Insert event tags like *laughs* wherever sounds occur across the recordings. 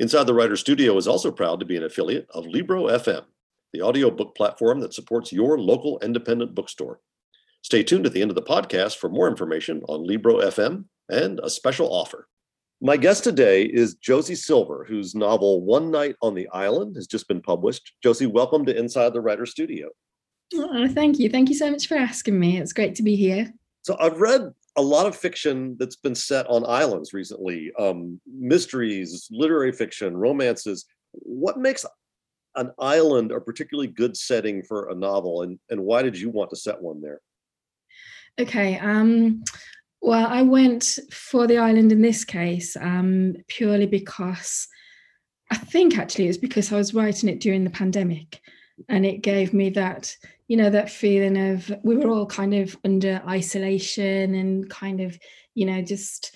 Inside the Writer Studio is also proud to be an affiliate of Libro FM, the audiobook platform that supports your local independent bookstore. Stay tuned at the end of the podcast for more information on Libro FM and a special offer. My guest today is Josie Silver, whose novel One Night on the Island has just been published. Josie, welcome to Inside the Writer Studio. Oh, thank you. Thank you so much for asking me. It's great to be here. So, I've read a lot of fiction that's been set on islands recently um, mysteries, literary fiction, romances. What makes an island a particularly good setting for a novel, and, and why did you want to set one there? Okay. Um, well, I went for the island in this case um, purely because I think actually it's because I was writing it during the pandemic and it gave me that you know that feeling of we were all kind of under isolation and kind of you know just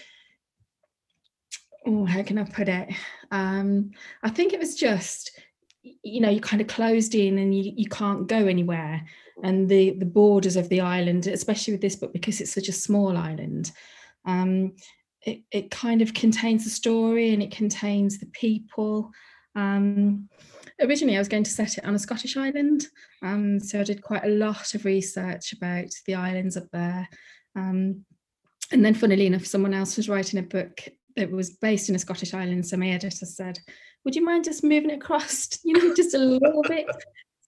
oh how can i put it? Um i think it was just you know you kind of closed in and you, you can't go anywhere. And the the borders of the island especially with this book because it's such a small island um it, it kind of contains the story and it contains the people um originally I was going to set it on a Scottish island. Um, so I did quite a lot of research about the islands up there. Um, and then, funnily enough, someone else was writing a book that was based in a Scottish island. So my editor said, Would you mind just moving it across, *laughs* you know, just a little bit?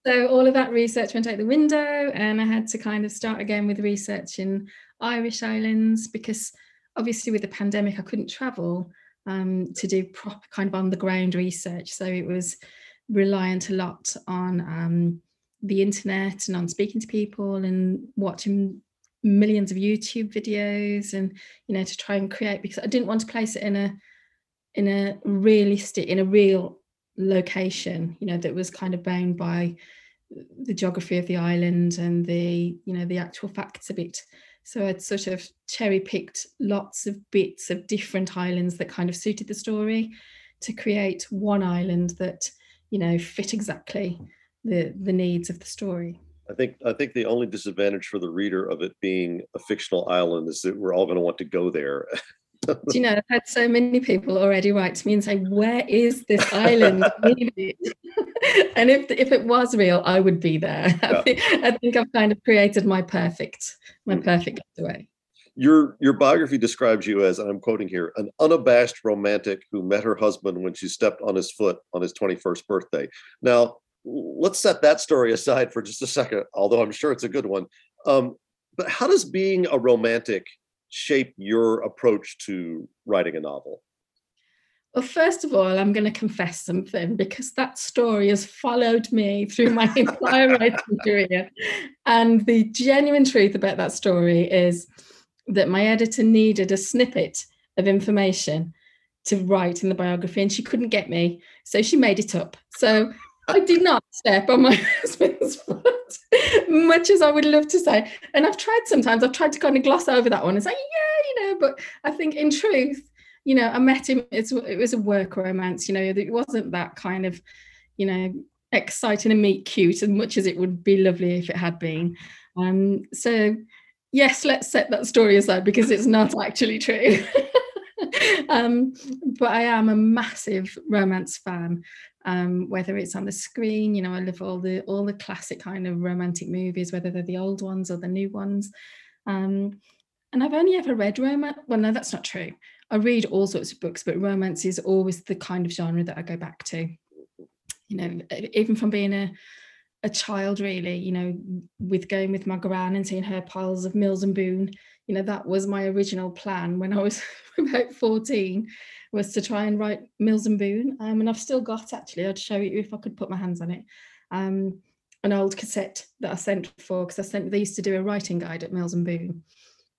So all of that research went out the window, and I had to kind of start again with research in Irish islands because obviously with the pandemic I couldn't travel um, to do proper kind of on the ground research. So it was reliant a lot on um, the internet and on speaking to people and watching millions of YouTube videos and you know to try and create because I didn't want to place it in a in a realistic in a real location you know that was kind of bound by the geography of the island and the you know the actual facts of it so I'd sort of cherry picked lots of bits of different islands that kind of suited the story to create one island that you know fit exactly the the needs of the story I think I think the only disadvantage for the reader of it being a fictional island is that we're all going to want to go there. *laughs* *laughs* Do you know, I've had so many people already write to me and say, "Where is this island?" *laughs* *laughs* and if if it was real, I would be there. Yeah. I, think, I think I've kind of created my perfect my mm. perfect getaway your your biography describes you as and i'm quoting here an unabashed romantic who met her husband when she stepped on his foot on his 21st birthday now let's set that story aside for just a second although i'm sure it's a good one um, but how does being a romantic shape your approach to writing a novel? Well, first of all, I'm going to confess something because that story has followed me through my *laughs* entire writing career. And the genuine truth about that story is that my editor needed a snippet of information to write in the biography and she couldn't get me so she made it up. So i did not step on my *laughs* husband's foot *laughs* much as i would love to say and i've tried sometimes i've tried to kind of gloss over that one and say yeah you know but i think in truth you know i met him it's, it was a work romance you know it wasn't that kind of you know exciting and meet cute as much as it would be lovely if it had been um so yes, let's set that story aside because it's not actually true. *laughs* um, but I am a massive romance fan. Um, whether it's on the screen, you know, I love all the all the classic kind of romantic movies, whether they're the old ones or the new ones. Um, and I've only ever read romance. Well, no, that's not true. I read all sorts of books, but romance is always the kind of genre that I go back to. You know, even from being a a child really you know with going with my gran and seeing her piles of mills and boon you know that was my original plan when i was *laughs* about 14 was to try and write mills and boon um, and i've still got actually i'd show you if i could put my hands on it um, an old cassette that i sent for because i sent they used to do a writing guide at mills and boon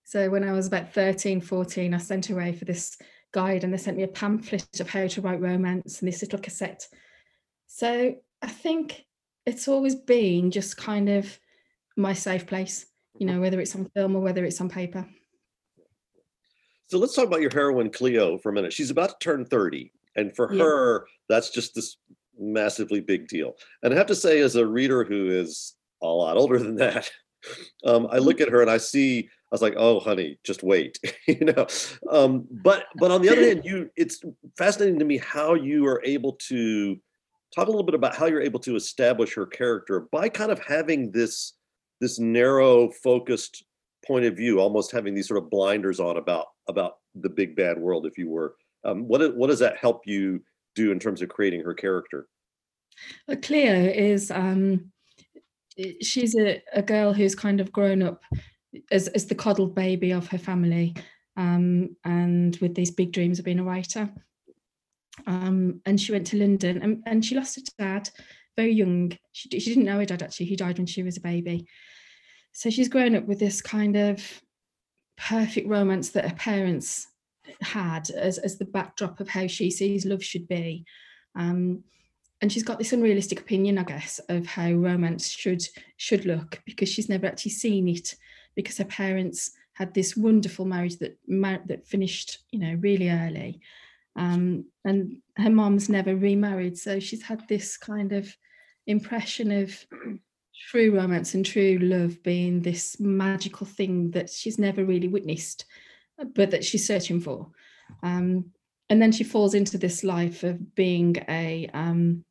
so when i was about 13 14 i sent away for this guide and they sent me a pamphlet of how to write romance and this little cassette so I think it's always been just kind of my safe place, you know, whether it's on film or whether it's on paper. So let's talk about your heroine, Cleo, for a minute. She's about to turn 30. And for yeah. her, that's just this massively big deal. And I have to say, as a reader who is a lot older than that, *laughs* um, I look at her and I see, I was like, oh, honey, just wait, *laughs* you know. Um, but but on the other hand, you it's fascinating to me how you are able to talk a little bit about how you're able to establish her character by kind of having this this narrow, focused point of view, almost having these sort of blinders on about about the big bad world, if you were. Um, what what does that help you do in terms of creating her character? Well, Cleo is um, she's a, a girl who's kind of grown up as, as the coddled baby of her family um, and with these big dreams of being a writer. Um, and she went to London and, and she lost her dad very young. She, she didn't know her dad actually, he died when she was a baby. So she's grown up with this kind of perfect romance that her parents had as, as the backdrop of how she sees love should be. Um, and she's got this unrealistic opinion, I guess, of how romance should should look because she's never actually seen it because her parents had this wonderful marriage that that finished, you know, really early, um, and her mom's never remarried, so she's had this kind of impression of true romance and true love being this magical thing that she's never really witnessed, but that she's searching for. Um, and then she falls into this life of being a um,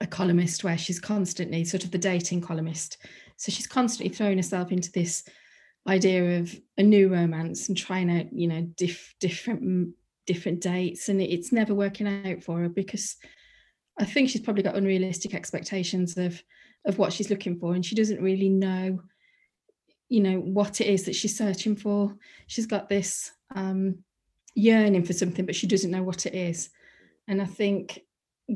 a columnist where she's constantly sort of the dating columnist. So she's constantly throwing herself into this idea of a new romance and trying out, you know, diff, different different dates, and it's never working out for her because I think she's probably got unrealistic expectations of of what she's looking for, and she doesn't really know, you know, what it is that she's searching for. She's got this um, yearning for something, but she doesn't know what it is. And I think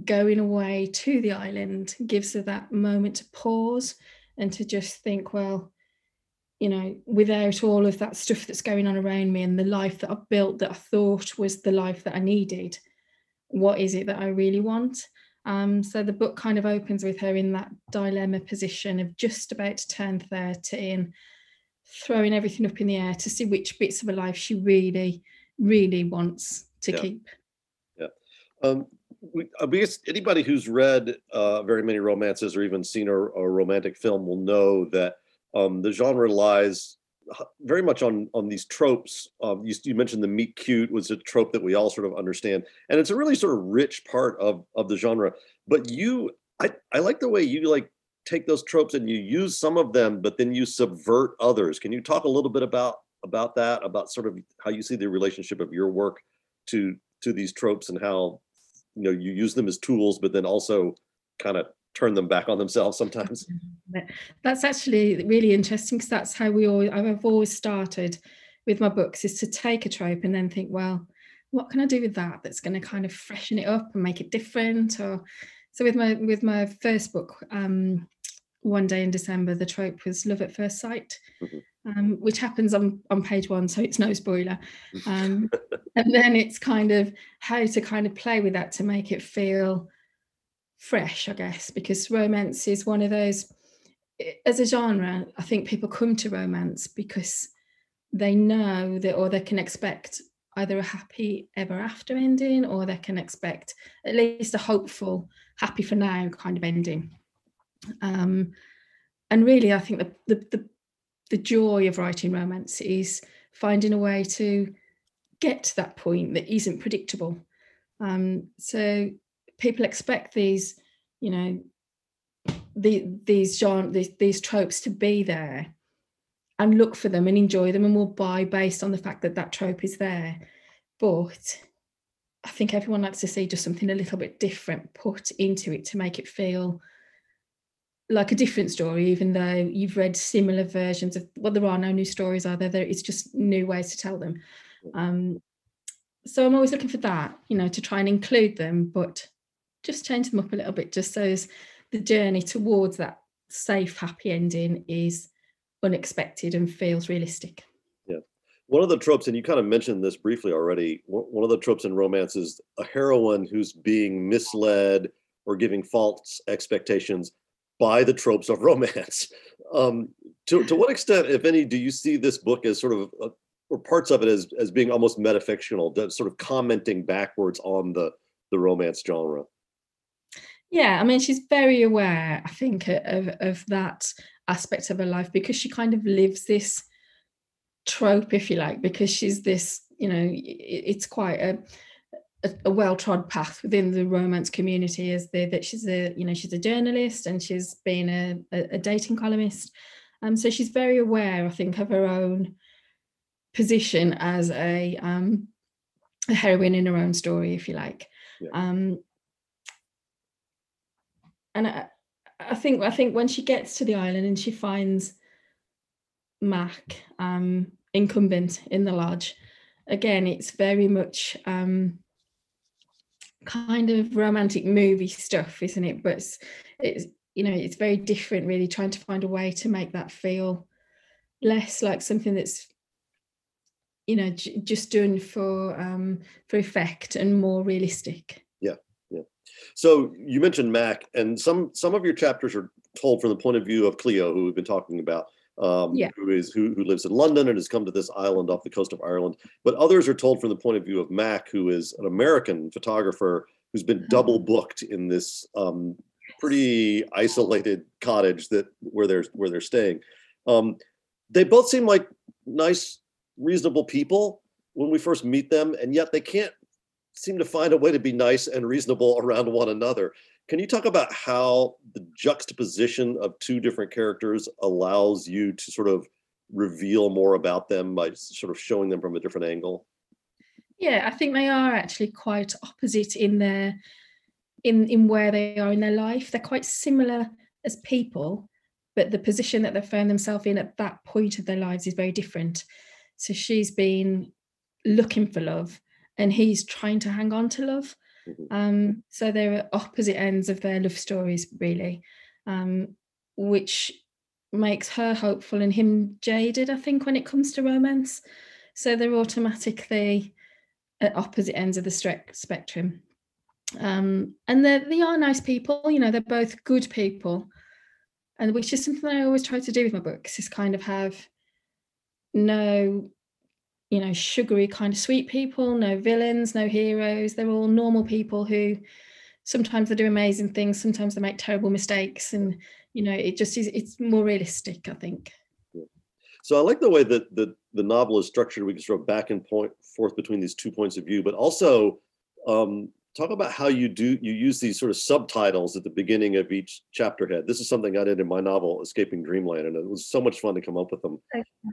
going away to the island gives her that moment to pause and to just think, well, you know, without all of that stuff that's going on around me and the life that I've built that I thought was the life that I needed, what is it that I really want? Um, so the book kind of opens with her in that dilemma position of just about to turn 30 and throwing everything up in the air to see which bits of her life she really, really wants to yeah. keep. Yeah. Um, we, I guess anybody who's read uh, very many romances or even seen a, a romantic film will know that um, the genre lies very much on on these tropes. Um, you, you, mentioned the meet cute was a trope that we all sort of understand, and it's a really sort of rich part of of the genre. But you, I I like the way you like take those tropes and you use some of them, but then you subvert others. Can you talk a little bit about about that? About sort of how you see the relationship of your work to to these tropes and how you know you use them as tools but then also kind of turn them back on themselves sometimes *laughs* that's actually really interesting because that's how we all i've always started with my books is to take a trope and then think well what can i do with that that's going to kind of freshen it up and make it different or so with my with my first book um one day in december the trope was love at first sight mm-hmm um, which happens on, on page one, so it's no spoiler. *laughs* Um, and then it's kind of how to kind of play with that to make it feel fresh, I guess, because romance is one of those, as a genre, I think people come to romance because they know that, or they can expect either a happy ever after ending, or they can expect at least a hopeful, happy for now kind of ending. Um, and really, I think the, the, the the joy of writing romance is finding a way to get to that point that isn't predictable. Um, so people expect these, you know, the, these genre, these, these tropes to be there and look for them and enjoy them and we'll buy based on the fact that that trope is there. But I think everyone likes to see just something a little bit different put into it to make it feel like a different story, even though you've read similar versions of well, there are no new stories, are there? there it's just new ways to tell them. Um, so I'm always looking for that, you know, to try and include them, but just change them up a little bit, just so as the journey towards that safe, happy ending is unexpected and feels realistic. Yeah. One of the tropes, and you kind of mentioned this briefly already, one of the tropes in romance is a heroine who's being misled or giving false expectations by the tropes of *laughs* romance. Um, to, to what extent, if any, do you see this book as sort of, a, or parts of it as, as being almost metafictional, sort of commenting backwards on the, the romance genre? Yeah, I mean, she's very aware, I think, of, of that aspect of her life because she kind of lives this trope, if you like, because she's this, you know, it's quite a, a, a well-trod path within the romance community is the, that she's a, you know, she's a journalist and she's been a, a, a dating columnist. Um, so she's very aware, I think, of her own position as a, um, a heroine in her own story, if you like. Yeah. Um, and I, I think I think when she gets to the island and she finds Mac um, incumbent in the lodge, again, it's very much um, kind of romantic movie stuff, isn't it? But it's, it's you know it's very different, really, trying to find a way to make that feel less like something that's you know j- just done for um, for effect and more realistic. So you mentioned Mac, and some some of your chapters are told from the point of view of Cleo, who we've been talking about, um, yeah. who is who who lives in London and has come to this island off the coast of Ireland. But others are told from the point of view of Mac, who is an American photographer who's been double uh-huh. booked in this um, pretty isolated cottage that where they're where they're staying. Um, they both seem like nice, reasonable people when we first meet them, and yet they can't seem to find a way to be nice and reasonable around one another. Can you talk about how the juxtaposition of two different characters allows you to sort of reveal more about them by sort of showing them from a different angle? Yeah, I think they are actually quite opposite in their in in where they are in their life. They're quite similar as people, but the position that they found themselves in at that point of their lives is very different. So she's been looking for love and he's trying to hang on to love. Mm-hmm. Um, so they're at opposite ends of their love stories, really, um, which makes her hopeful and him jaded, I think, when it comes to romance. So they're automatically at opposite ends of the spectrum. Um, and they they are nice people, you know, they're both good people. And which is something I always try to do with my books, is kind of have no you know, sugary kind of sweet people, no villains, no heroes. They're all normal people who sometimes they do amazing things, sometimes they make terrible mistakes. And, you know, it just is, it's more realistic, I think. So I like the way that the, the novel is structured. We can sort of back and point forth between these two points of view, but also um, talk about how you do you use these sort of subtitles at the beginning of each chapter head. This is something i did in my novel escaping dreamland and it was so much fun to come up with them.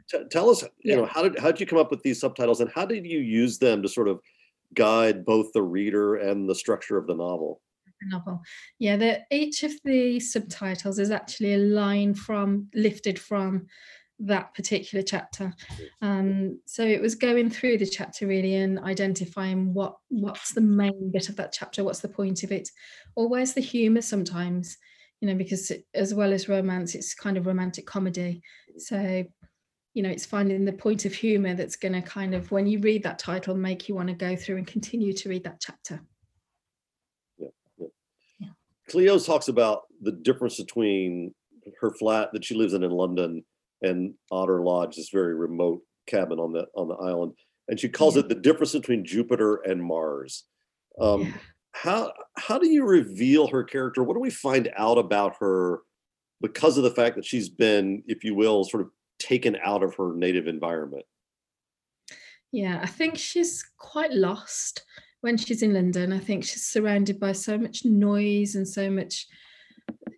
T- tell us you yeah. know how did how did you come up with these subtitles and how did you use them to sort of guide both the reader and the structure of the novel? Novel. Yeah the each of the subtitles is actually a line from lifted from that particular chapter. Um, so it was going through the chapter really and identifying what what's the main bit of that chapter, what's the point of it, or where's the humour sometimes, you know, because it, as well as romance, it's kind of romantic comedy. So, you know, it's finding the point of humour that's going to kind of, when you read that title, make you want to go through and continue to read that chapter. Yeah, yeah. yeah. Cleo talks about the difference between her flat that she lives in in London and Otter Lodge, this very remote cabin on the on the island, and she calls yeah. it the difference between Jupiter and Mars. Um, yeah. How how do you reveal her character? What do we find out about her because of the fact that she's been, if you will, sort of taken out of her native environment? Yeah, I think she's quite lost when she's in London. I think she's surrounded by so much noise and so much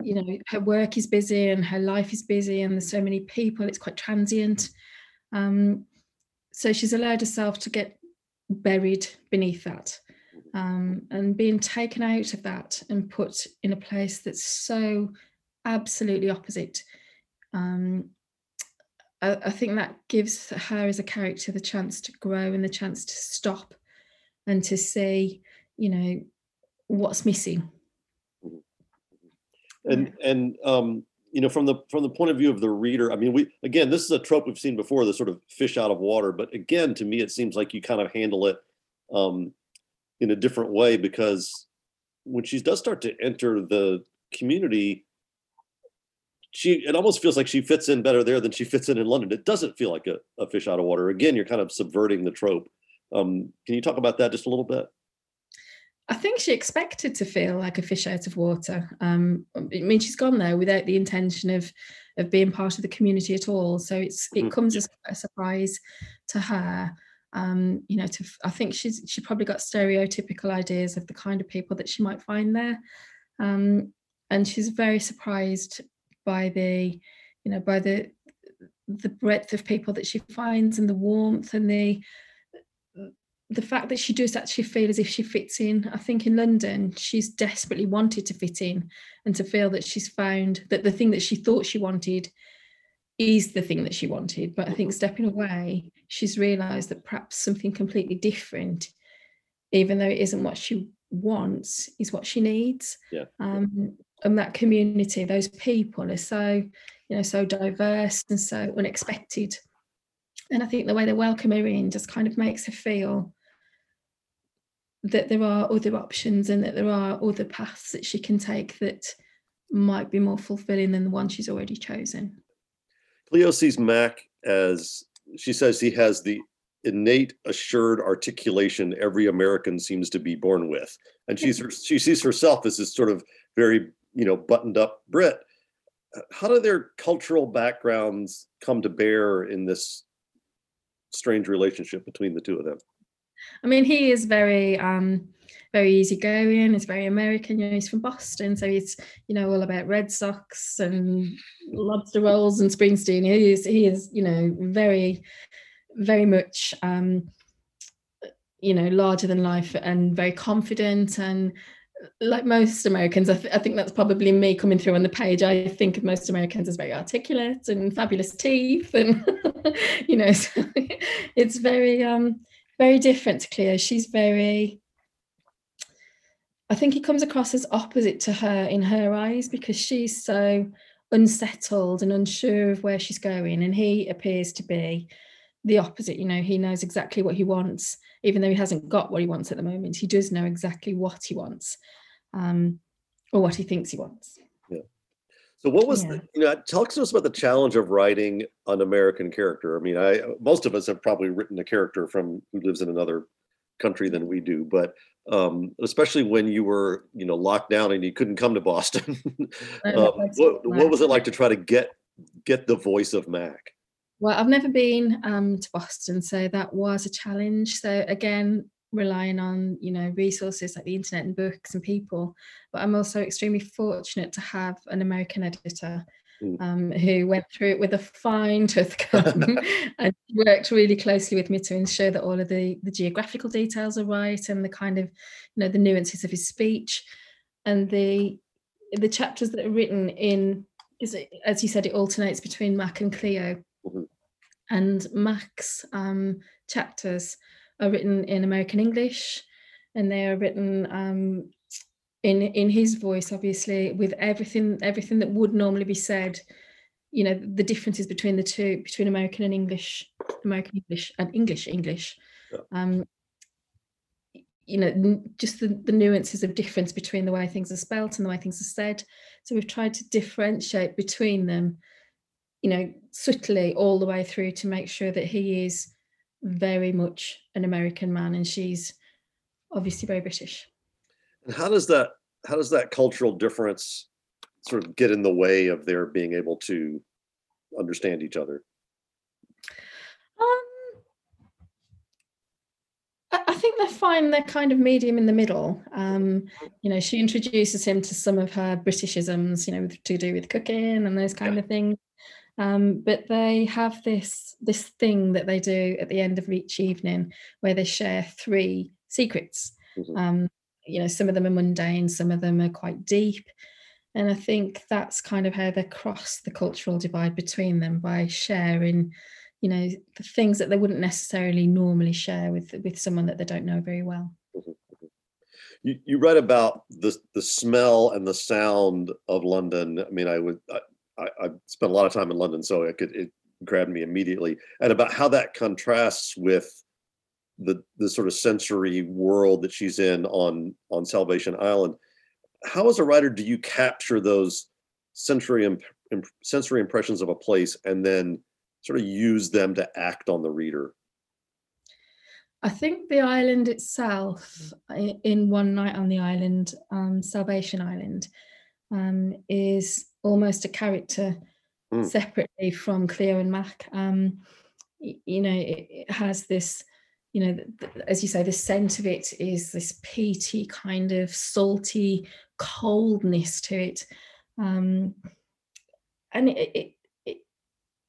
you know her work is busy and her life is busy and there's so many people it's quite transient. Um, so she's allowed herself to get buried beneath that um, and being taken out of that and put in a place that's so absolutely opposite um, I, I think that gives her as a character the chance to grow and the chance to stop and to see you know what's missing and and um, you know from the from the point of view of the reader i mean we again this is a trope we've seen before the sort of fish out of water but again to me it seems like you kind of handle it um, in a different way because when she does start to enter the community, she it almost feels like she fits in better there than she fits in in London. It doesn't feel like a, a fish out of water. Again, you're kind of subverting the trope. Um, can you talk about that just a little bit? I think she expected to feel like a fish out of water. Um, I mean, she's gone there without the intention of of being part of the community at all. So it's it mm-hmm. comes as a surprise to her. Um, you know, to I think she's she probably got stereotypical ideas of the kind of people that she might find there, um, and she's very surprised by the, you know, by the the breadth of people that she finds and the warmth and the the fact that she does actually feel as if she fits in. I think in London, she's desperately wanted to fit in and to feel that she's found that the thing that she thought she wanted is the thing that she wanted. But I think stepping away, she's realized that perhaps something completely different, even though it isn't what she wants, is what she needs. Yeah. Um, and that community, those people are so, you know, so diverse and so unexpected. And I think the way they welcome her in just kind of makes her feel that there are other options and that there are other paths that she can take that might be more fulfilling than the one she's already chosen. Cleo sees Mac as she says he has the innate assured articulation every American seems to be born with. And she's her, she sees herself as this sort of very, you know, buttoned up Brit. How do their cultural backgrounds come to bear in this strange relationship between the two of them? I mean, he is very um very easygoing. He's very American. You know, he's from Boston, so he's you know all about Red Sox and lobster rolls and Springsteen. He is he is you know very very much um you know larger than life and very confident and like most Americans, I, th- I, think that's probably me coming through on the page. I think of most Americans as very articulate and fabulous teeth, and *laughs* you know, so *laughs* it's very um, very different to Cleo. She's very, I think he comes across as opposite to her in her eyes because she's so unsettled and unsure of where she's going. And he appears to be the opposite. You know, he knows exactly what he wants, even though he hasn't got what he wants at the moment. He does know exactly what he wants um, or what he thinks he wants. So what was yeah. the, you know talk to us about the challenge of writing an American character. I mean, I most of us have probably written a character from who lives in another country than we do, but um, especially when you were you know locked down and you couldn't come to Boston. *laughs* um, what, what was it like to try to get get the voice of Mac? Well, I've never been um, to Boston, so that was a challenge. So again, relying on you know resources like the internet and books and people but i'm also extremely fortunate to have an american editor mm. um, who went through it with a fine tooth *laughs* comb and worked really closely with me to ensure that all of the, the geographical details are right and the kind of you know the nuances of his speech and the the chapters that are written in as you said it alternates between mac and cleo mm-hmm. and mac's um, chapters are written in American English, and they are written um, in in his voice, obviously, with everything everything that would normally be said. You know, the differences between the two, between American and English, American English and English English. Yeah. Um, you know, just the, the nuances of difference between the way things are spelt and the way things are said. So we've tried to differentiate between them, you know, subtly all the way through to make sure that he is very much an American man, and she's obviously very British. And how does that how does that cultural difference sort of get in the way of their being able to understand each other? Um, I think they find fine. They're kind of medium in the middle. Um, you know, she introduces him to some of her Britishisms, you know, to do with cooking and those kind yeah. of things. Um, but they have this this thing that they do at the end of each evening where they share three secrets. Mm-hmm. Um, you know, some of them are mundane, some of them are quite deep. And I think that's kind of how they cross the cultural divide between them by sharing, you know, the things that they wouldn't necessarily normally share with with someone that they don't know very well. Mm-hmm. mm-hmm. You, you read about the the smell and the sound of London. I mean, I would I, I spent a lot of time in London, so it could it grabbed me immediately, and about how that contrasts with the the sort of sensory world that she's in on on Salvation Island. how as a writer do you capture those sensory imp- imp- sensory impressions of a place and then sort of use them to act on the reader? I think the island itself, in One Night on the Island, um, Salvation Island, um, is almost a character mm. separately from Cleo and Mac. Um, you know, it, has this, you know, as you say, the scent of it is this peaty kind of salty coldness to it, um, and it, it, it,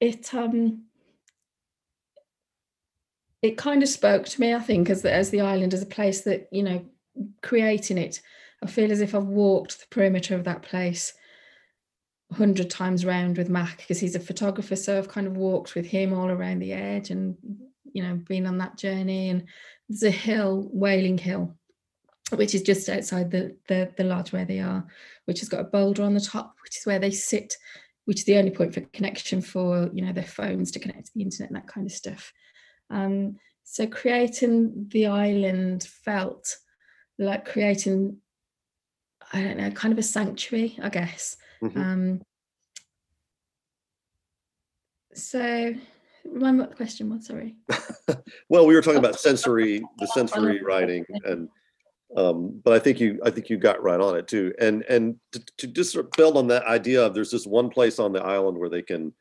it um it kind of spoke to me, I think, as the, as the island, as a place that, you know, creating it, I feel as if I've walked the perimeter of that place hundred times round with Mac because he's a photographer. So I've kind of walked with him all around the edge and, you know, been on that journey. And there's a hill, Wailing Hill, which is just outside the, the, the lodge where they are, which has got a boulder on the top, which is where they sit, which is the only point for connection for, you know, their phones to connect to the internet and that kind of stuff. Um, so creating the island felt like creating, I don't know, kind of a sanctuary, I guess. Mm-hmm. Um, so remind me what the question was, sorry. *laughs* well, we were talking about *laughs* sensory, the sensory writing and um, but I think you I think you got right on it too. And and to, to just sort of build on that idea of there's this one place on the island where they can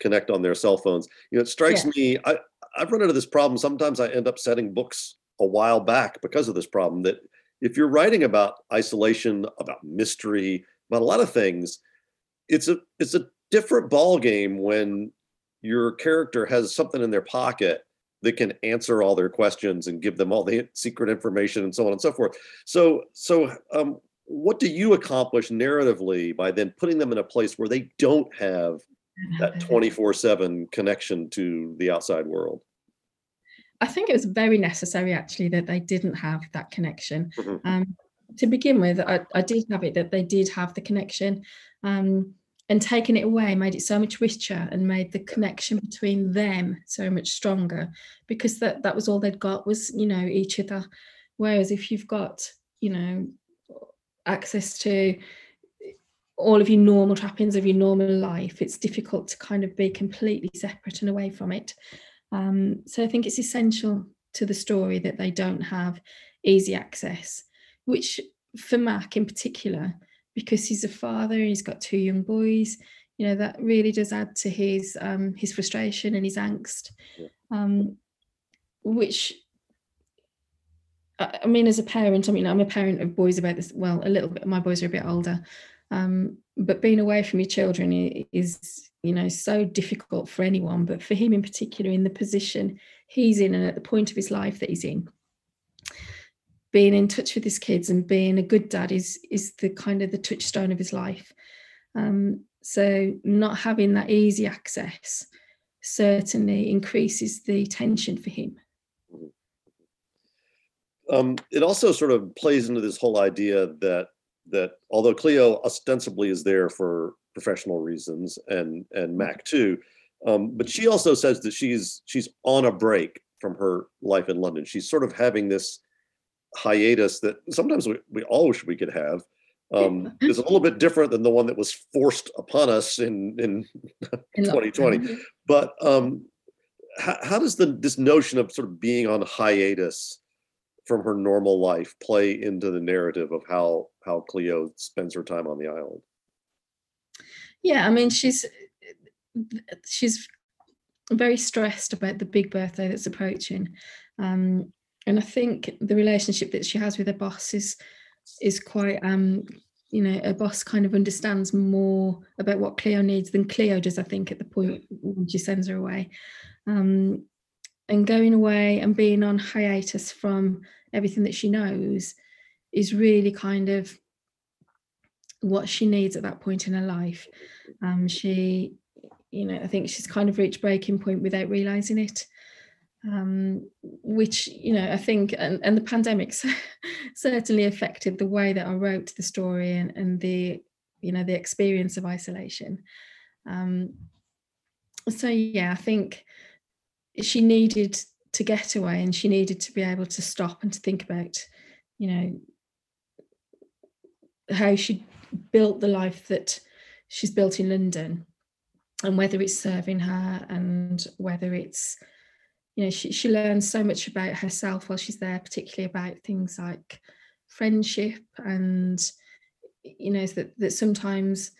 connect on their cell phones. You know, it strikes yeah. me I, I've run into this problem. Sometimes I end up setting books a while back because of this problem. That if you're writing about isolation, about mystery, about a lot of things, it's a it's a different ball game when your character has something in their pocket that can answer all their questions and give them all the secret information and so on and so forth. So so um, what do you accomplish narratively by then putting them in a place where they don't have that 24 7 connection to the outside world? I think it was very necessary actually that they didn't have that connection. Mm-hmm. Um, to begin with, I, I, did have it that they did have the connection. Um, and taking it away made it so much richer and made the connection between them so much stronger because that that was all they'd got was you know each other whereas if you've got you know access to all of your normal trappings of your normal life, it's difficult to kind of be completely separate and away from it. Um, so I think it's essential to the story that they don't have easy access, which for Mac in particular, because he's a father and he's got two young boys, you know, that really does add to his um, his frustration and his angst, um, which I mean, as a parent, I mean, I'm a parent of boys about this. Well, a little bit. My boys are a bit older, um, but being away from your children is, you know, so difficult for anyone. But for him in particular, in the position he's in and at the point of his life that he's in, being in touch with his kids and being a good dad is is the kind of the touchstone of his life. Um, so not having that easy access certainly increases the tension for him. Um, it also sort of plays into this whole idea that that although Cleo ostensibly is there for professional reasons and and Mac too, um, but she also says that she's she's on a break from her life in London. She's sort of having this hiatus that sometimes we, we all wish we could have. Um, is a little bit different than the one that was forced upon us in in, *laughs* in 2020. But um, how, how does the this notion of sort of being on hiatus from her normal life play into the narrative of how how Cleo spends her time on the island. Yeah, I mean she's she's very stressed about the big birthday that's approaching. Um, and I think the relationship that she has with her boss is is quite um, you know, a boss kind of understands more about what Cleo needs than Cleo does, I think, at the point when she sends her away. Um, and going away and being on hiatus from everything that she knows is really kind of what she needs at that point in her life. Um, she, you know, I think she's kind of reached breaking point without realizing it. Um, which you know, I think, and, and the pandemics *laughs* certainly affected the way that I wrote the story and, and the, you know, the experience of isolation. Um, so yeah, I think she needed to get away and she needed to be able to stop and to think about you know how she built the life that she's built in London, and whether it's serving her and whether it's you know she, she learns so much about herself while she's there particularly about things like friendship and you know that, that sometimes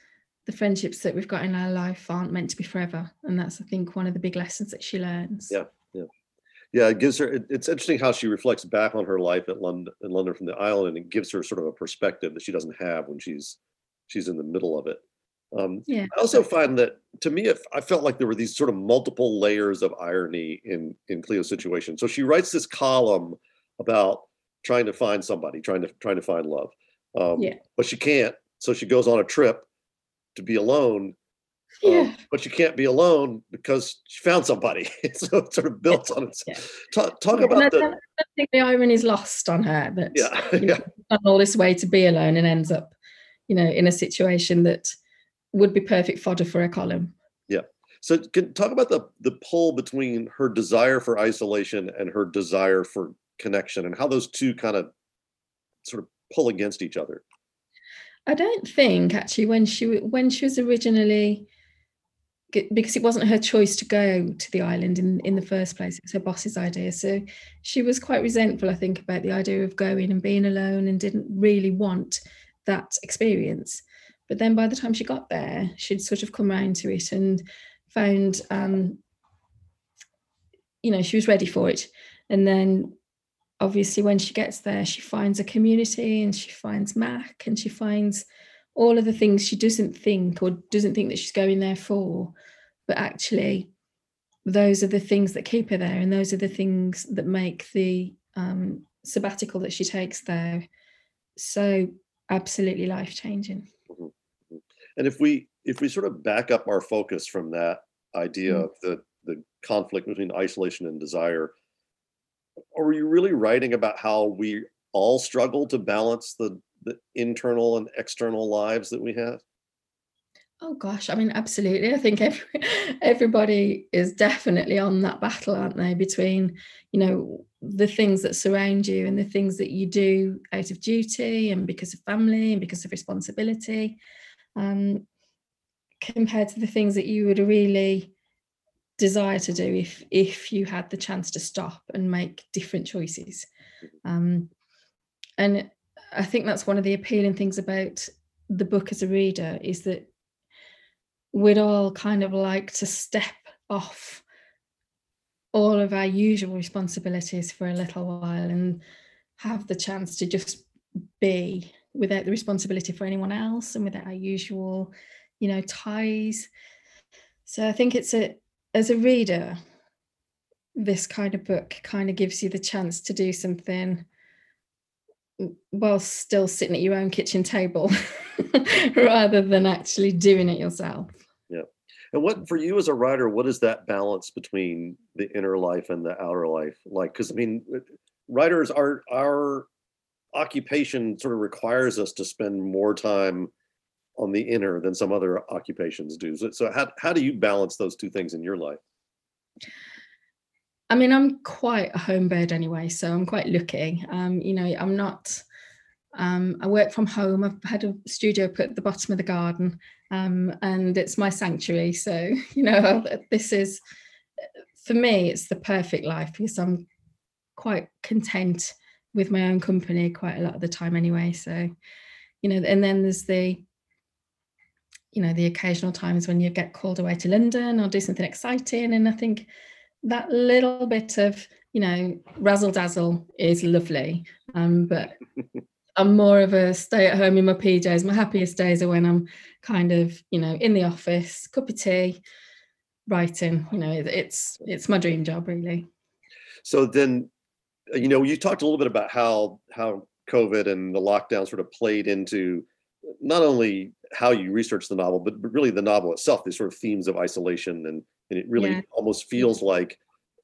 the friendships that we've got in our life aren't meant to be forever. And that's i think one of the big lessons that she learns. Yeah yeah. Yeah it gives her it, it's interesting how she reflects back on her life at london in london from the island and it gives her sort of a perspective that she doesn't have when she's she's in the middle of it um, yeah. I also find that to me, I felt like there were these sort of multiple layers of irony in in Cleo's situation. So she writes this column about trying to find somebody, trying to trying to find love, um, yeah. but she can't. So she goes on a trip to be alone. Um, yeah. Um, but she can't be alone because she found somebody. *laughs* so it's sort of built *laughs* on itself. Yeah. Talk, talk yeah, about the. I think the irony is lost on her that yeah, *laughs* you know, done all this way to be alone and ends up, you know, in a situation that would be perfect fodder for a column. Yeah. So can talk about the the pull between her desire for isolation and her desire for connection and how those two kind of sort of pull against each other. I don't think actually when she when she was originally because it wasn't her choice to go to the island in in the first place it was her boss's idea so she was quite resentful i think about the idea of going and being alone and didn't really want that experience but then by the time she got there, she'd sort of come around to it and found, um, you know, she was ready for it. And then obviously when she gets there, she finds a community and she finds Mac and she finds all of the things she doesn't think or doesn't think that she's going there for. But actually, those are the things that keep her there and those are the things that make the um, sabbatical that she takes there so absolutely life changing. And if we if we sort of back up our focus from that idea mm. of the the conflict between isolation and desire, are you really writing about how we all struggle to balance the the internal and external lives that we have? Oh gosh, I mean, absolutely. I think every, everybody is definitely on that battle, aren't they? Between, you know, the things that surround you and the things that you do out of duty and because of family and because of responsibility um, compared to the things that you would really desire to do if if you had the chance to stop and make different choices. Um, and i think that's one of the appealing things about the book as a reader is that we'd all kind of like to step off all of our usual responsibilities for a little while and have the chance to just be without the responsibility for anyone else and without our usual you know ties. So i think it's a as a reader this kind of book kind of gives you the chance to do something while still sitting at your own kitchen table *laughs* rather than actually doing it yourself. Yeah. And what for you as a writer what is that balance between the inner life and the outer life? Like because i mean writers are are occupation sort of requires us to spend more time on the inner than some other occupations do. So, so how, how do you balance those two things in your life? I mean, I'm quite a home bird anyway, so I'm quite lucky. Um, you know, I'm not. Um, I work from home. I've had a studio put at the bottom of the garden, um, and it's my sanctuary. So *laughs* you know, this is for me. It's the perfect life because I'm quite content with my own company quite a lot of the time anyway. So, you know, and then there's the, you know, the occasional times when you get called away to London or do something exciting. And I think that little bit of, you know, razzle dazzle is lovely. Um, but I'm more of a stay at home in my PJs. My happiest days are when I'm kind of, you know, in the office, cup of tea, writing. You know, it's it's my dream job really. So then you know, you talked a little bit about how how COVID and the lockdown sort of played into not only how you research the novel, but, but really the novel itself. These sort of themes of isolation, and and it really yeah. almost feels like,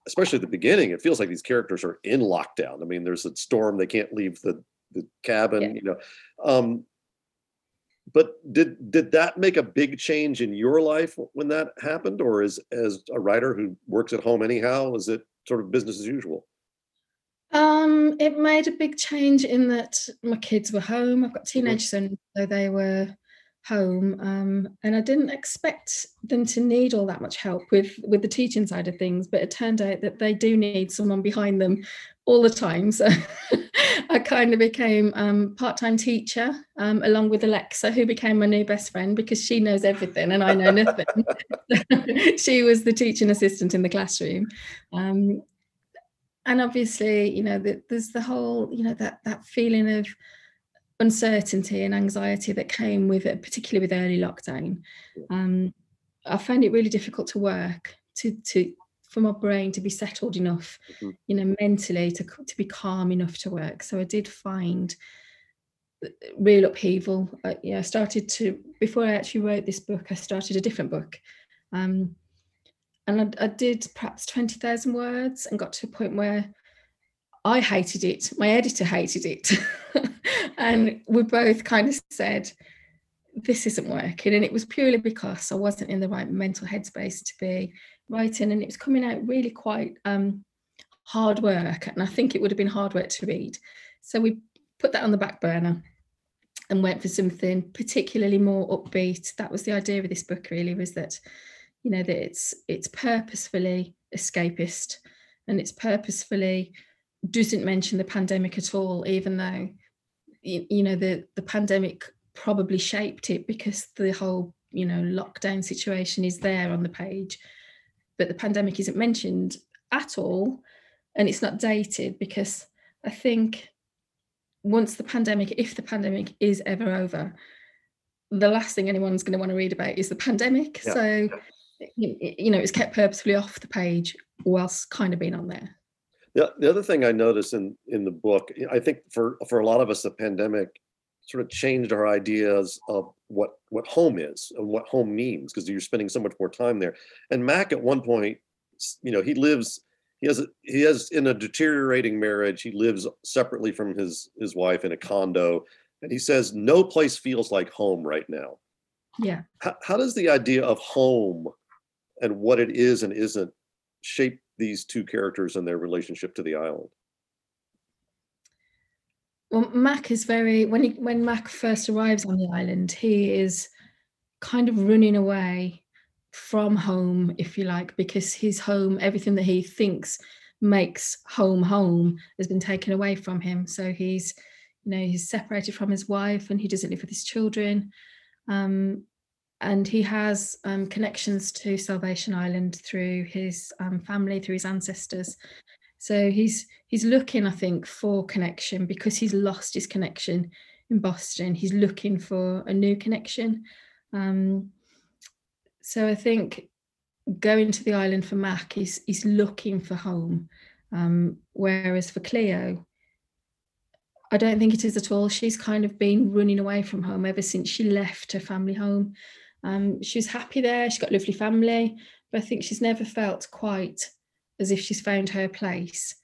especially at the beginning, it feels like these characters are in lockdown. I mean, there's a storm; they can't leave the the cabin. Yeah. You know, um, but did did that make a big change in your life when that happened, or is as a writer who works at home anyhow, is it sort of business as usual? Um, it made a big change in that my kids were home. I've got mm-hmm. teenage sons, so they were home, um, and I didn't expect them to need all that much help with with the teaching side of things. But it turned out that they do need someone behind them all the time. So *laughs* I kind of became um, part-time teacher um, along with Alexa, who became my new best friend because she knows everything and I know nothing. *laughs* she was the teaching assistant in the classroom. And obviously, you know, the, there's the whole, you know, that that feeling of uncertainty and anxiety that came with it, particularly with early lockdown. Um, I found it really difficult to work to to for my brain to be settled enough, mm-hmm. you know, mentally to to be calm enough to work. So I did find real upheaval. I, yeah, I started to before I actually wrote this book, I started a different book, um, and I, I did perhaps twenty thousand words, and got to a point where I hated it. My editor hated it, *laughs* and we both kind of said, "This isn't working." And it was purely because I wasn't in the right mental headspace to be writing and it was coming out really quite um, hard work and I think it would have been hard work to read. So we put that on the back burner and went for something particularly more upbeat. That was the idea of this book really was that you know that it's it's purposefully escapist and it's purposefully doesn't mention the pandemic at all even though you, you know the the pandemic probably shaped it because the whole you know lockdown situation is there on the page but the pandemic isn't mentioned at all and it's not dated because I think once the pandemic, if the pandemic is ever over, the last thing anyone's going to want to read about is the pandemic. Yeah. So, you know, it's kept purposefully off the page whilst kind of being on there. Yeah, the other thing I noticed in in the book, I think for for a lot of us, the pandemic sort of changed our ideas of what what home is and what home means because you're spending so much more time there. And Mac at one point, you know, he lives he has a, he has in a deteriorating marriage. He lives separately from his his wife in a condo, and he says no place feels like home right now. Yeah. How, how does the idea of home and what it is and isn't shape these two characters and their relationship to the island? Well, Mac is very when he when Mac first arrives on the island, he is kind of running away from home, if you like, because his home, everything that he thinks makes home home, has been taken away from him. So he's, you know, he's separated from his wife and he doesn't live with his children. Um, and he has um, connections to Salvation Island through his um, family, through his ancestors. So he's he's looking, I think, for connection because he's lost his connection in Boston. He's looking for a new connection. Um, so I think going to the island for Mac is is looking for home, um, whereas for Cleo, I don't think it is at all. She's kind of been running away from home ever since she left her family home. Um, she was happy there. She's got a lovely family, but I think she's never felt quite as if she's found her place.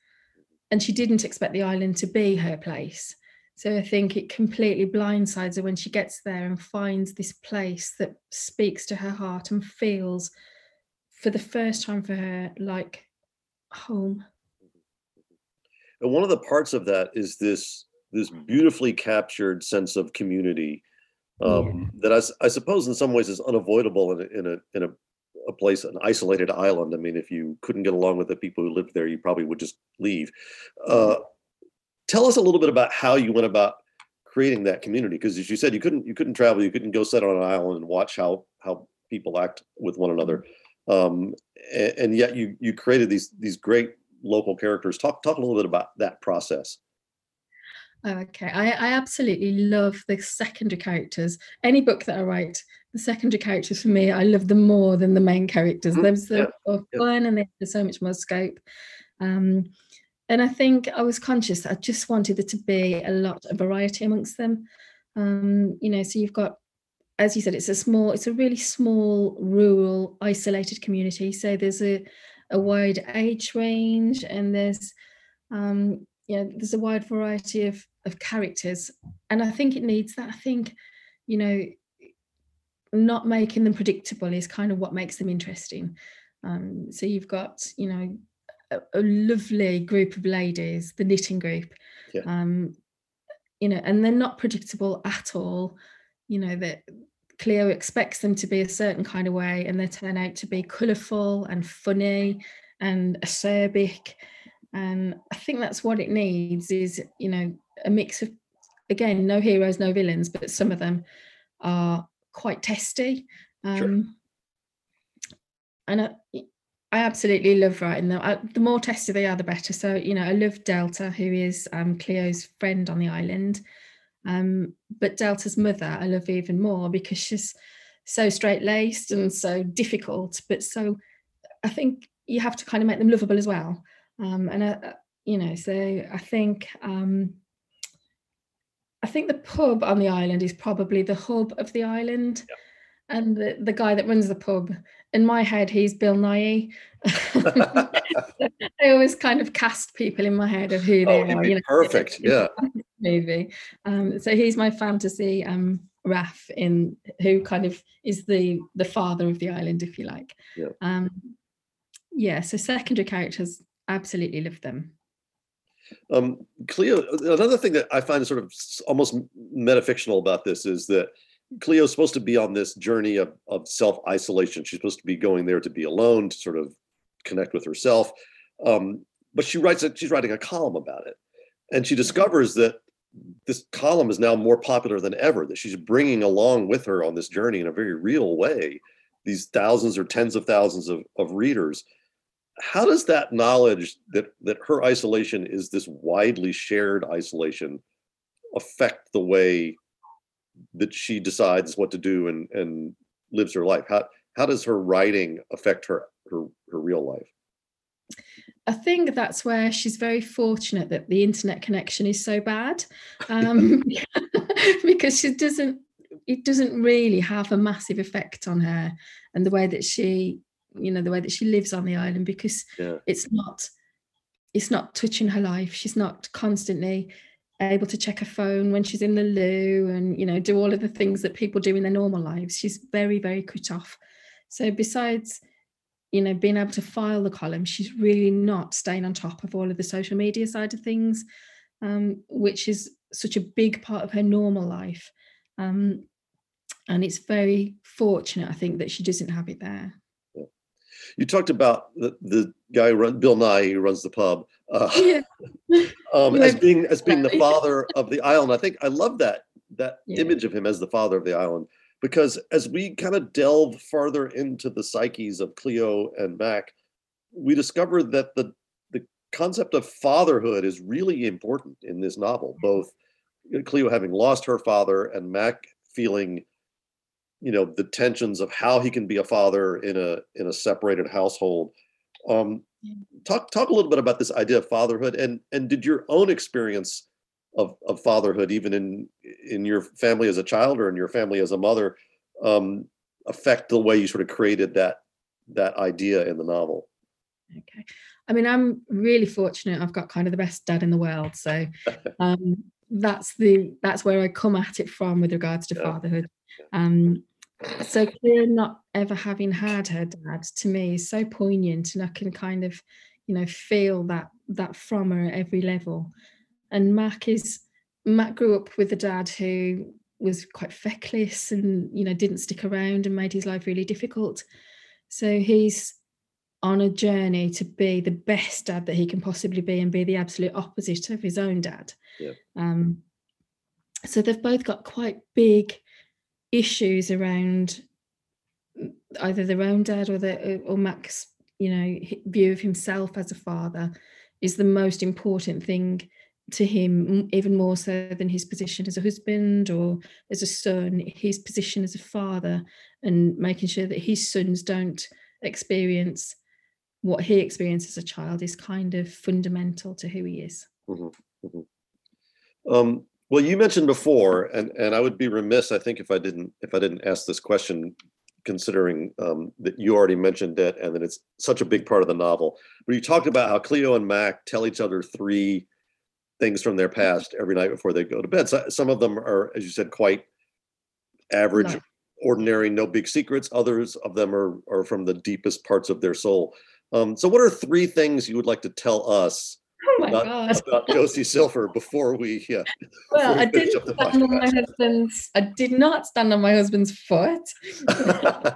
And she didn't expect the island to be her place. So I think it completely blindsides her when she gets there and finds this place that speaks to her heart and feels for the first time for her like home. And one of the parts of that is this this beautifully captured sense of community um, yeah. that I, I, suppose in some ways is unavoidable in a, in a in a a place, an isolated island. I mean, if you couldn't get along with the people who lived there, you probably would just leave. Uh, tell us a little bit about how you went about creating that community, because as you said, you couldn't you couldn't travel, you couldn't go sit on an island and watch how how people act with one another, um, and, and yet you you created these these great local characters. Talk talk a little bit about that process. Okay, I, I absolutely love the secondary characters. Any book that I write, the secondary characters for me, I love them more than the main characters. Mm-hmm. The yeah. fun and there's so much more scope. Um, and I think I was conscious that I just wanted there to be a lot of variety amongst them. Um, you know, so you've got, as you said, it's a small, it's a really small, rural, isolated community. So there's a, a wide age range and there's um, you know, there's a wide variety of of characters and i think it needs that i think you know not making them predictable is kind of what makes them interesting um, so you've got you know a, a, lovely group of ladies, the knitting group. Yeah. Um, you know, and they're not predictable at all. You know that Cleo expects them to be a certain kind of way, and they turn out to be colourful and funny and acerbic. And I think that's what it needs is, you know, a mix of again, no heroes, no villains, but some of them are quite testy. Um, sure. And I, I absolutely love writing them. I, the more testy they are, the better. So, you know, I love Delta, who is um, Cleo's friend on the island. Um, but Delta's mother, I love even more because she's so straight laced and so difficult. But so I think you have to kind of make them lovable as well. Um, and, uh, you know, so I think um, I think the pub on the island is probably the hub of the island. Yeah. And the, the guy that runs the pub, in my head, he's Bill Nighy. *laughs* *laughs* I always kind of cast people in my head of who they oh, are. You know, perfect, yeah. *laughs* Movie. Um, so he's my fantasy um, Raf in who kind of is the the father of the island, if you like. Yeah. Um, yeah. So secondary characters, absolutely love them. Um, Cleo, another thing that I find sort of almost metafictional about this is that Cleo is supposed to be on this journey of, of self isolation. She's supposed to be going there to be alone, to sort of connect with herself. Um, but she writes it, she's writing a column about it. And she discovers that this column is now more popular than ever, that she's bringing along with her on this journey in a very real way these thousands or tens of thousands of, of readers how does that knowledge that that her isolation is this widely shared isolation affect the way that she decides what to do and and lives her life how how does her writing affect her her, her real life I think that's where she's very fortunate that the internet connection is so bad, um, *laughs* *laughs* because she doesn't. It doesn't really have a massive effect on her and the way that she you know the way that she lives on the island because yeah. it's not it's not touching her life. She's not constantly able to check her phone when she's in the loo and you know do all of the things that people do in their normal lives. She's very very cut off. So besides you know being able to file the column she's really not staying on top of all of the social media side of things um, which is such a big part of her normal life. Um, and it's very fortunate i think that she doesn't have it there you talked about the, the guy run, Bill Nighy who runs the pub uh, *laughs* yeah. *laughs* um, as being as being the father of the island. I think I love that that yeah. image of him as the father of the island because as we kind of delve further into the psyches of Cleo and Mac, we discover that the the concept of fatherhood is really important in this novel. Both Cleo having lost her father and Mac feeling you know the tensions of how he can be a father in a in a separated household. Um, talk talk a little bit about this idea of fatherhood and and did your own experience of of fatherhood even in in your family as a child or in your family as a mother um, affect the way you sort of created that that idea in the novel? Okay. I mean i'm really fortunate i've got kind of the best dad in the world so *laughs* um, that's the that's where i come at it from with regards to yeah. fatherhood. Um, so Cleo not ever having had her dad to me is so poignant and i can kind of you know feel that that from her at every level. And mac is mac grew up with a dad who was quite feckless and you know didn't stick around and made his life really difficult. So he's on a journey to be the best dad that he can possibly be and be the absolute opposite of his own dad. Yeah. um, so they've both got quite big issues around either their own dad or the or Mac's you know view of himself as a father is the most important thing to him even more so than his position as a husband or as a son his position as a father and making sure that his sons don't experience what he experienced as a child is kind of fundamental to who he is mm-hmm. Mm-hmm. Um, well, you mentioned before, and and I would be remiss, I think, if I didn't if I didn't ask this question, considering um, that you already mentioned it and that it's such a big part of the novel. But you talked about how Cleo and Mac tell each other three things from their past every night before they go to bed. So, some of them are, as you said, quite average, no. ordinary, no big secrets. Others of them are are from the deepest parts of their soul. Um, so, what are three things you would like to tell us Oh my about, god! about Josie Silver before we? Yeah, Well, *laughs* I we finish didn't stand on my husband's. I did not stand on my husband's foot. *laughs*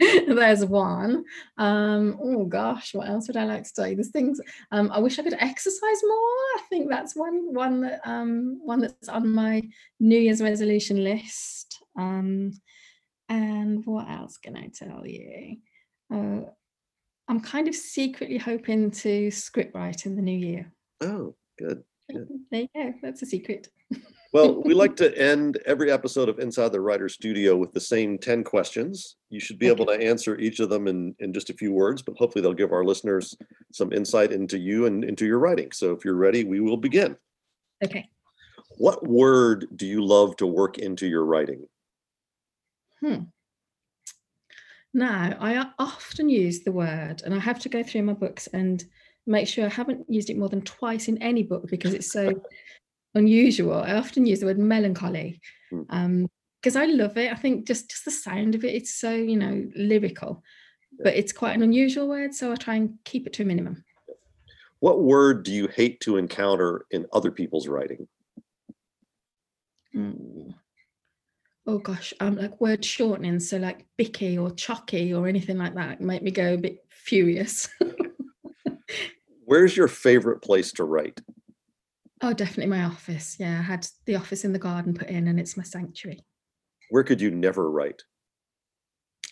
There's one. Um, oh gosh, what else would I like to tell you? There's things. Um, I wish I could exercise more. I think that's one one that um one that's on my New Year's resolution list. Um, and what else can I tell you? Uh, I'm kind of secretly hoping to script write in the new year. oh, good. Good. There you go. That's a secret. Well, *laughs* we like to end every episode of Inside the Writer Studio with the same 10 questions. You should be able to answer each of them in, in just a few words, but hopefully they'll give our listeners some insight into you and into your writing. So if you're ready, we will begin. Okay. What word do you love to work into your writing? Hmm. Now, I often use the word, and I have to go through my books and make sure I haven't used it more than twice in any book because it's so *laughs* unusual. I often use the word melancholy Hmm. um, because I love it. I think just just the sound of it, it's so you know lyrical, but it's quite an unusual word, so I try and keep it to a minimum. What word do you hate to encounter in other people's writing? Mm. Oh gosh, um, like word shortening, so like bicky or Chucky or anything like that make me go a bit furious. *laughs* Where's your favorite place to write? Oh, definitely my office. Yeah, I had the office in the garden put in, and it's my sanctuary. Where could you never write?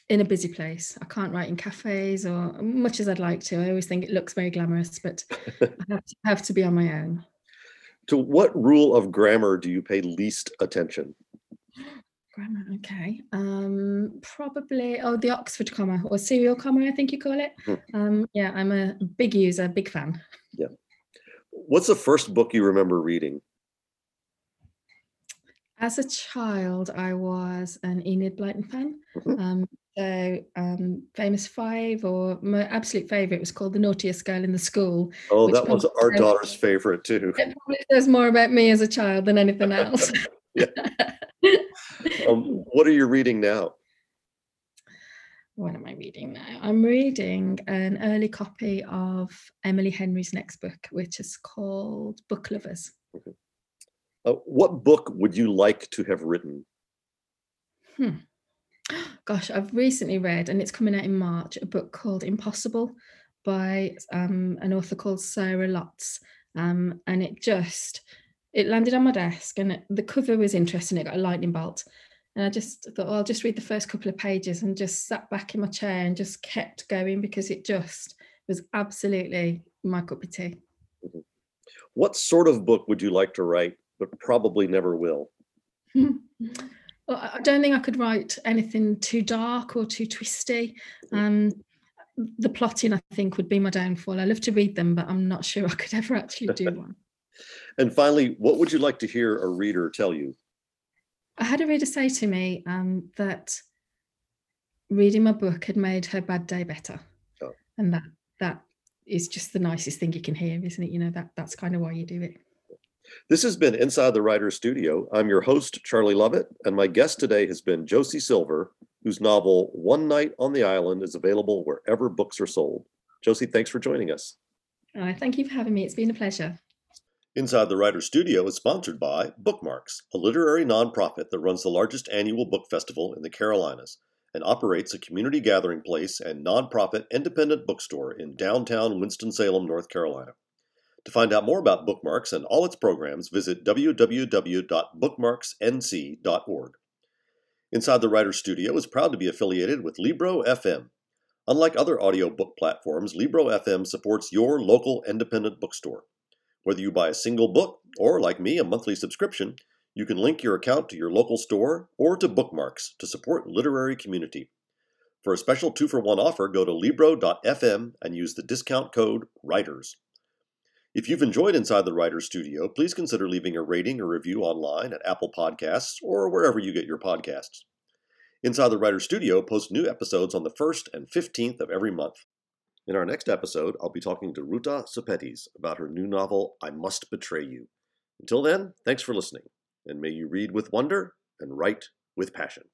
In a busy place, I can't write in cafes or much as I'd like to. I always think it looks very glamorous, but *laughs* I have to, have to be on my own. To what rule of grammar do you pay least attention? *gasps* *laughs* Grammar, okay. Um, probably oh the Oxford comma or serial comma, I think you call it. Hmm. Um, yeah, I'm a big user, big fan. Yeah. What's the first book you remember reading? As a child, I was an Enid Blyton fan. Mhm. Um, so, um, Famous Five, or my absolute favourite was called The Naughtiest Girl in the School. Oh, that was our daughter's favorite too. It probably says more about me as a child than anything else. *laughs* *laughs* Um, what are you reading now? what am I reading now? I'm reading an early copy of Emily Henry's next book, which is called Book Lovers. Uh, what book would you like to have written? Hmm. Gosh, I've recently read, and it's coming out in March, a book called Impossible by um, an author called Sarah Lotz. Um, and it just, it landed on my desk and it, the cover was interesting. It got a lightning bolt. And I just thought, well, I'll just read the first couple of pages and just sat back in my chair and just kept going because it just was absolutely my cup of tea. What sort of book would you like to write, but probably never will? *laughs* Well, I I don't think I could write anything too dark or too twisty. Um, the plotting, I think, would be my downfall. I love to read them, but I'm not sure *laughs* I could ever actually do *laughs* one. And finally, what would you like to hear a reader tell you? I had a reader say to me um, that reading my book had made her bad day better, Oh. and that that is just the nicest thing you can hear, isn't it? You know that that's kind of why you do it. This has been Inside the Writer's Studio. I'm your host, Charlie Lovett, and my guest today has been Josie Silver, whose novel One Night on the Island is available wherever books are sold. Josie, thanks for joining us. Thank you for having me. It's been a pleasure. Inside the Writer's Studio is sponsored by Bookmarks, a literary nonprofit that runs the largest annual book festival in the Carolinas and operates a community gathering place and nonprofit independent bookstore in downtown Winston-Salem, North Carolina. To find out more about Bookmarks and all its programs, visit www.bookmarksnc.org. Inside the Writer's Studio is proud to be affiliated with Libro FM. Unlike other audiobook platforms, Libro FM supports your local independent bookstore. Whether you buy a single book or, like me, a monthly subscription, you can link your account to your local store or to Bookmarks to support literary community. For a special two for one offer, go to Libro.fm and use the discount code WRITERS. If you've enjoyed Inside the Writer's Studio, please consider leaving a rating or review online at Apple Podcasts or wherever you get your podcasts. Inside the Writer's Studio posts new episodes on the 1st and 15th of every month. In our next episode, I'll be talking to Ruta Sepetys about her new novel, I Must Betray You. Until then, thanks for listening, and may you read with wonder and write with passion.